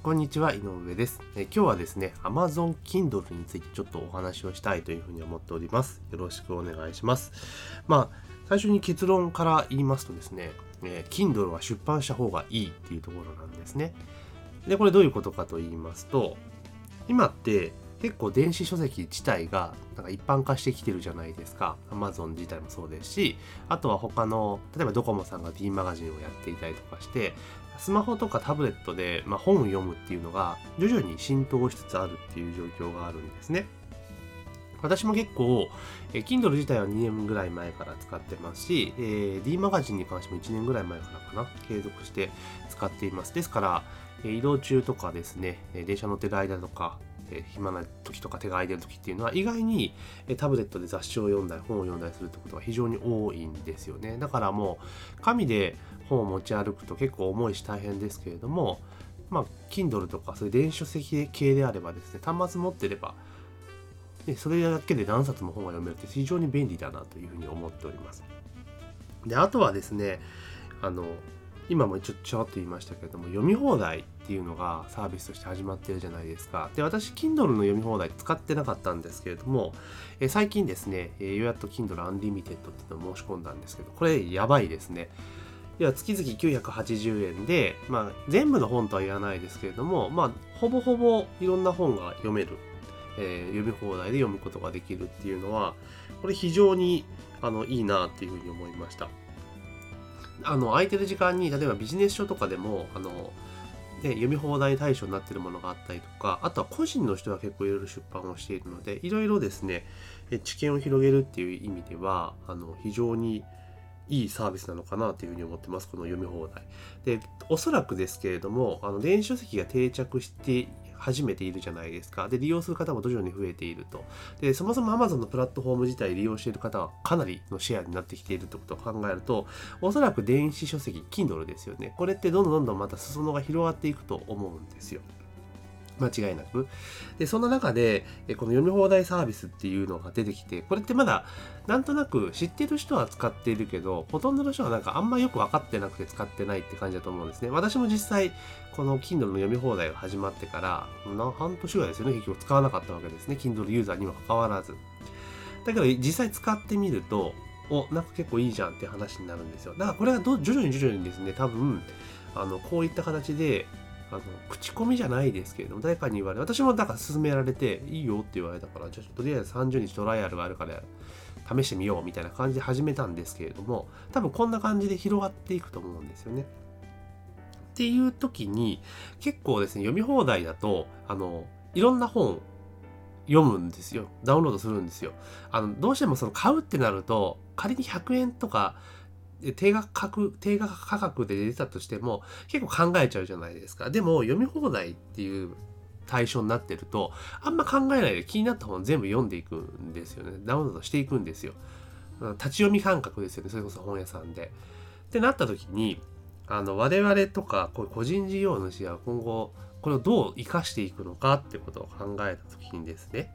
こんにちは、井上です。え今日はですね、Amazon Kindle についてちょっとお話をしたいというふうに思っております。よろしくお願いします。まあ、最初に結論から言いますとですね、えー Kindle は出版した方がいいっていうところなんですね。で、これどういうことかと言いますと、今って結構電子書籍自体がなんか一般化してきてるじゃないですか。Amazon 自体もそうですし、あとは他の、例えばドコモさんが D マガジンをやっていたりとかして、スマホとかタブレットで、まあ、本を読むっていうのが徐々に浸透しつつあるっていう状況があるんですね。私も結構、え Kindle 自体は2年ぐらい前から使ってますし、えー D マガジンに関しても1年ぐらい前からかな、継続して使っています。ですから、え移動中とかですね、え電車乗ってる間とか、え暇な時とか手が空いてる時っていうのは意外にえタブレットで雑誌を読んだり本を読んだりするってことが非常に多いんですよね。だからもう紙で本を持ち歩くと結構重いし大変ですけれども、まあ、Kindle とかそういう電子書籍系であればですね、端末持ってれば、でそれだけで何冊も本が読めるって非常に便利だなというふうに思っております。で、あとはですね、あの、今もちょちょっと言いましたけれども、読み放題っていうのがサービスとして始まってるじゃないですか。で、私、Kindle の読み放題使ってなかったんですけれども、え最近ですね、えーようやっと Kindle Unlimited っていうのを申し込んだんですけど、これやばいですね。いや月々980円で、まあ、全部の本とは言わないですけれども、まあ、ほぼほぼいろんな本が読める、えー読み放題で読むことができるっていうのは、これ非常にあのいいなっていうふうに思いました。あの空いてる時間に例えばビジネス書とかでもあの、ね、読み放題対象になってるものがあったりとかあとは個人の人が結構いろいろ出版をしているのでいろいろですね知見を広げるっていう意味ではあの非常にいいサービスなのかなというふうに思ってますこの読み放題。でおそらくですけれどもあの電子書籍が定着して始めているじゃないですか。で利用する方も徐々に増えていると。でそもそも Amazon のプラットフォーム自体利用している方はかなりのシェアになってきているってことを考えるとおそらく電子書籍 Kindle ですよね。これってどんどんどんどんまた裾野が広がっていくと思うんですよ。間違いなく。で、そんな中で、この読み放題サービスっていうのが出てきて、これってまだ、なんとなく知ってる人は使っているけど、ほとんどの人はなんかあんまよく分かってなくて使ってないって感じだと思うんですね。私も実際、この Kindle の読み放題が始まってから、半年ぐらいですよね、結局使わなかったわけですね。Kindle ユーザーにもかかわらず。だけど、実際使ってみると、お、なんか結構いいじゃんって話になるんですよ。だからこれがど徐々に徐々にですね、多分、あの、こういった形で、あの口コミじゃないですけれども誰かに言われ私もだから勧められていいよって言われたからじゃあとりあえず30日トライアルがあるから試してみようみたいな感じで始めたんですけれども多分こんな感じで広がっていくと思うんですよね。っていう時に結構ですね読み放題だとあのいろんな本読むんですよダウンロードするんですよ。あのどうしてもその買うってなると仮に100円とか定額価格定額価格で出たとしても結構考えちゃうじゃないですか。でも読み放題っていう対象になってるとあんま考えないで気になった本全部読んでいくんですよね。ダウンロードしていくんですよ。立ち読み感覚ですよね。それこそ本屋さんで。ってなった時にあの我々とかこう個人事業主は今後これをどう生かしていくのかってことを考えた時にですね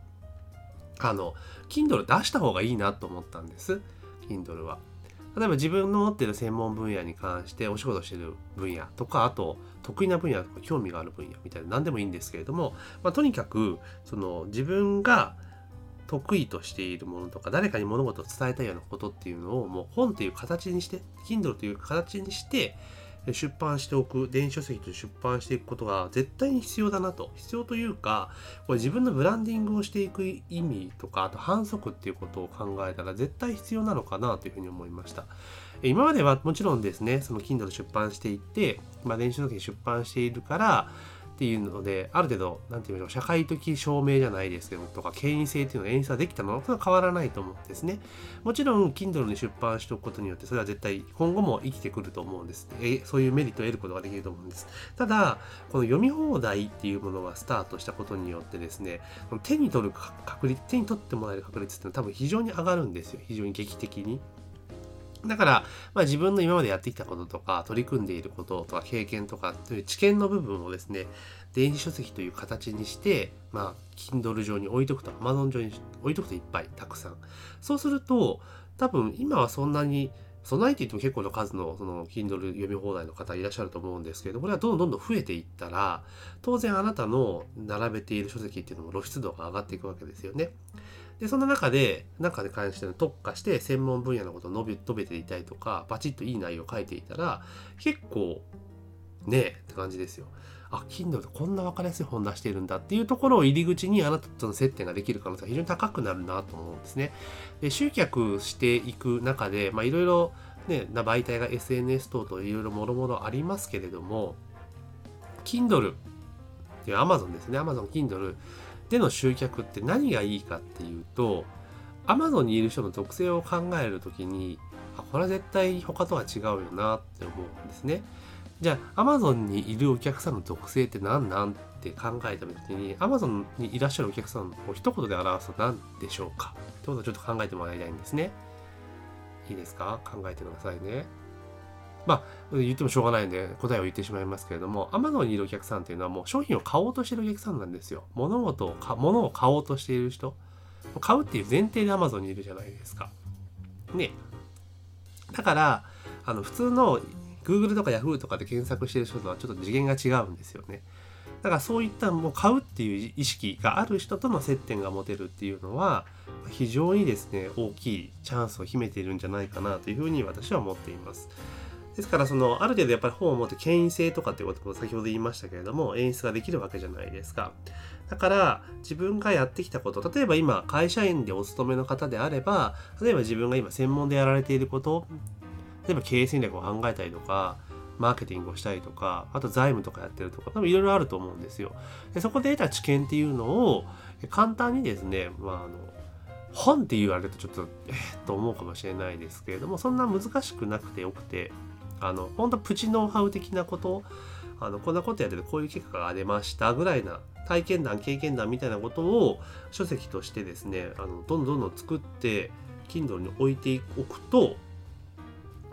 あの Kindle 出した方がいいなと思ったんです Kindle は。例えば自分の持ってる専門分野に関してお仕事してる分野とかあと得意な分野とか興味がある分野みたいな何でもいいんですけれども、まあ、とにかくその自分が得意としているものとか誰かに物事を伝えたいようなことっていうのをもう本という形にして Kindle という形にして出版しておく電子書籍と出版していくことが絶対に必要だなと。必要というかこれ自分のブランディングをしていく意味とかあと反則っていうことを考えたら絶対必要なのかなというふうに思いました。今まではもちろんですねその Kindle 出版していって、まあ、電子書籍出版しているからっていうのである程度なんて言いましょう社会的証明じゃないですけどとか権威性っていうのが演出はできたのは変わらないと思うんですね。もちろん Kindle に出版しておくことによってそれは絶対今後も生きてくると思うんです。えそういうメリットを得ることができると思うんです。ただこの読み放題っていうものがスタートしたことによってですね手に取る確率手に取ってもらえる確率っていうのは多分非常に上がるんですよ。非常に劇的に。だから、まあ、自分の今までやってきたこととか取り組んでいることとか経験とかという知見の部分をですね電子書籍という形にして、まあ、Kindle 上に置いとくと Amazon 上に置いとくといっぱいたくさん。そうすると多分今はそんなに備えていっても結構な数のその Kindle 読み放題の方いらっしゃると思うんですけどこれはどんどんどん増えていったら当然あなたの並べている書籍っていうのも露出度が上がっていくわけですよね。でその中で中に関しての特化して専門分野のことを述べ述べていたりとかバチッといい内容を書いていたら結構ねえって感じですよ。あ、Kindle でこんな分かりやすい本出しているんだっていうところを入り口にあなたとの接点ができる可能性が非常に高くなるなと思うんですね。で集客していく中で、まいろいろね、な媒体が SNS 等々いろいろもろもろありますけれども、Kindle っていう Amazon ですね、Amazon Kindle での集客って何がいいかっていうと、Amazon にいる人の属性を考えるときに、あ、これは絶対他とは違うよなって思うんですね。じゃあ Amazon にいるお客さんの属性って何なん？って考えた時に Amazon にいらっしゃるお客さんを一言で表すと何でしょうか？ってことをちょっと考えてもらいたいんですね。いいですか？考えてくださいね。まあ、言ってもしょうがないんで答えを言ってしまいますけれども、Amazon にいるお客さんっていうのはもう商品を買おうとしてるお客さんなんですよ。物事を、物を買おうとしている人。買うっていう前提で Amazon にいるじゃないですか。ね。だから、あの、普通の Google とか Yahoo とかで検索してる人とはちょっと次元が違うんですよね。だからそういったもう買うっていう意識がある人との接点が持てるっていうのは非常にですね大きいチャンスを秘めているんじゃないかなというふうに私は思っています。ですからそのある程度やっぱり本を持って権威性とかっていうことも先ほど言いましたけれども演出ができるわけじゃないですか。だから自分がやってきたこと例えば今会社員でお勤めの方であれば例えば自分が今専門でやられていること例えば経営戦略を考えたりとかマーケティングをしたりとかあと財務とかやってるとか多分いろいろあると思うんですよ。でそこで得た知見っていうのを簡単にですね、まあ、あの本って言われるとちょっとえー、と思うかもしれないですけれどもそんな難しくなくてよくてあの本当プチノウハウ的なことあのこんなことやっててこういう結果が出ましたぐらいな体験談経験談みたいなことを書籍としてですねあのどんどんどんどん作って Kindle に置いておくと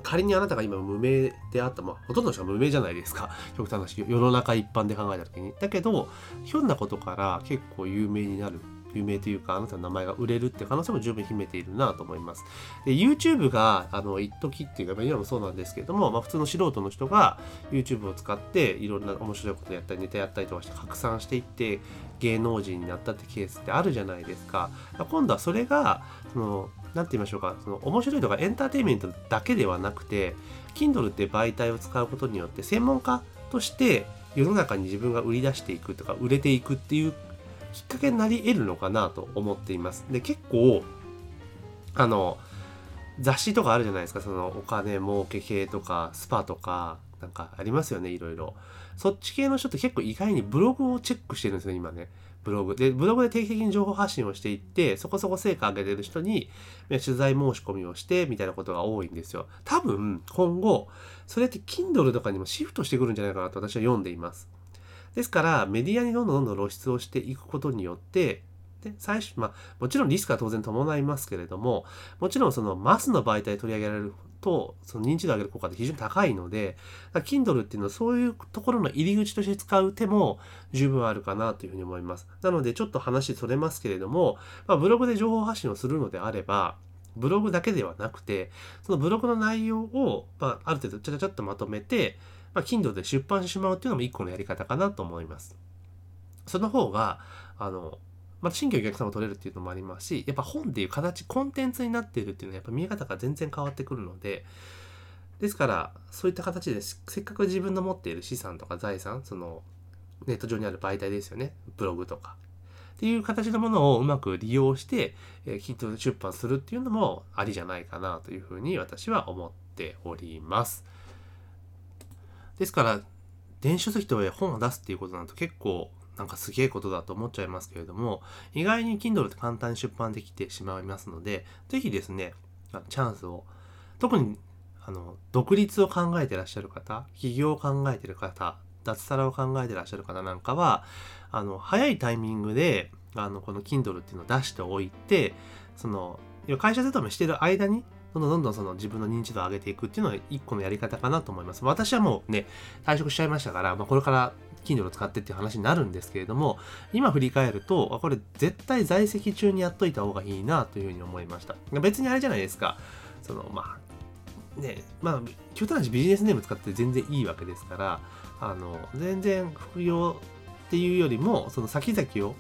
仮にあなたが今無名であった、まあ、ほとんどの人は無名じゃないですか。極端な話、世の中一般で考えた時に。だけど、ひょんなことから結構有名になる。有名というか、あなたの名前が売れるって可能性も十分秘めているなと思います。で、YouTube が、あの、一時っていうか、今もそうなんですけども、まあ、普通の素人の人が YouTube を使って、いろんな面白いことやったり、ネタやったりとかして拡散していって、芸能人になったってケースってあるじゃないですか。今度はそれが、その、何て言いましょうかその面白いとかエンターテインメントだけではなくて Kindle って媒体を使うことによって専門家として世の中に自分が売り出していくとか売れていくっていうきっかけになり得るのかなと思っています。で結構あの雑誌とかあるじゃないですかそのお金儲け系とかスパとかなんかありますよねいろいろ。そっち系の人って結構意外にブログをチェックしてるんですよ今ね。ブログ。で、ブログで定期的に情報発信をしていって、そこそこ成果上げてる人に、取材申し込みをして、みたいなことが多いんですよ。多分、今後、それって Kindle とかにもシフトしてくるんじゃないかなと私は読んでいます。ですから、メディアにどんどんどんどん露出をしていくことによって、で、最初、まあ、もちろんリスクは当然伴いますけれども、もちろんそのマスの媒体取り上げられると、その認知度を上げる効果って非常に高いので、Kindle っていうのはそういうところの入り口として使う手も十分あるかなというふうに思います。なので、ちょっと話それますけれども、まあ、ブログで情報発信をするのであれば、ブログだけではなくて、そのブログの内容を、まあ、ある程度ちゃちゃっとまとめて、まあ、Kindle で出版してしまうっていうのも一個のやり方かなと思います。その方が、あの、まあ、新規お客様を取れるっていうのもありますし、やっぱ本っていう形、コンテンツになっているっていうのはやっぱ見え方が全然変わってくるので、ですから、そういった形でせっかく自分の持っている資産とか財産、そのネット上にある媒体ですよね。ブログとか。っていう形のものをうまく利用して、えー、きっと出版するっていうのもありじゃないかなというふうに私は思っております。ですから、電子書籍と本を出すっていうことなると結構なんかすげえことだと思っちゃいますけれども、意外に Kindle って簡単に出版できてしまいますので、ぜひですね、チャンスを、特にあの独立を考えてらっしゃる方、起業を考えてる方、脱サラを考えてらっしゃる方なんかは、あの早いタイミングであのこの Kindle っていうのを出しておいて、その会社勤めしてる間にどんどんどんどんその自分の認知度を上げていくっていうのは一個のやり方かなと思います。私はもうね、退職しちゃいましたから、まあ、これから Kindle を使ってっていう話になるんですけれども、今振り返ると、これ絶対在籍中にやっといた方がいいなというふうに思いました。別にあれじゃないですか。その、まあ、ね、まあ、極端な話ビジネスネーム使って全然いいわけですから、あの、全然副業っていうよりも、その先々を、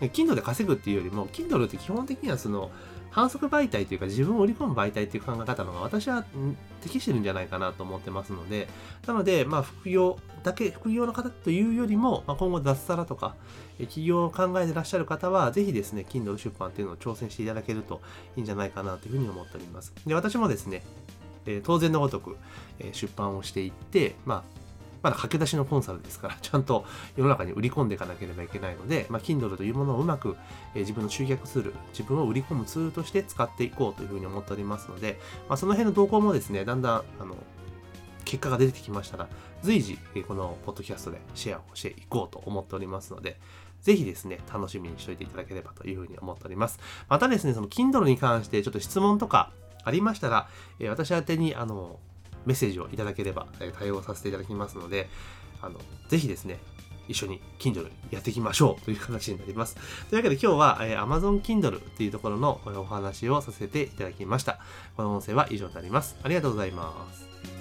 Kindle で稼ぐっていうよりも、Kindle って基本的にはその、反則媒体というか自分を売り込む媒体っていう考え方の方が私は適してるんじゃないかなと思ってますので、なので、まあ、副業だけ、副業の方というよりも、まあ、今後脱サラとか、企業を考えてらっしゃる方は、ぜひですね、Kindle 出版っていうのを挑戦していただけるといいんじゃないかなというふうに思っております。で、私もですね、え当然のごとく、え出版をしていって、まあ、まだ駆け出しのコンサルですから、ちゃんと世の中に売り込んでいかなければいけないので、まあ、Kindle というものをうまく、え、自分の集客する、自分を売り込むツールとして使っていこうというふうに思っておりますので、まあ、その辺の動向もですね、だんだん、あの、結果が出てきましたら、随時、このポッドキャストでシェアをしていこうと思っておりますので、ぜひですね、楽しみにしておいていただければというふうに思っております。またですね、その Kindle に関してちょっと質問とかありましたら、え私宛てにあのメッセージをいただければ、え対応させていただきますので、あの、ぜひですね、一緒に Kindle やっていきましょうという話になります。というわけで今日は、え Amazon Kindle っていうところのお話をさせていただきました。この音声は以上になります。ありがとうございます。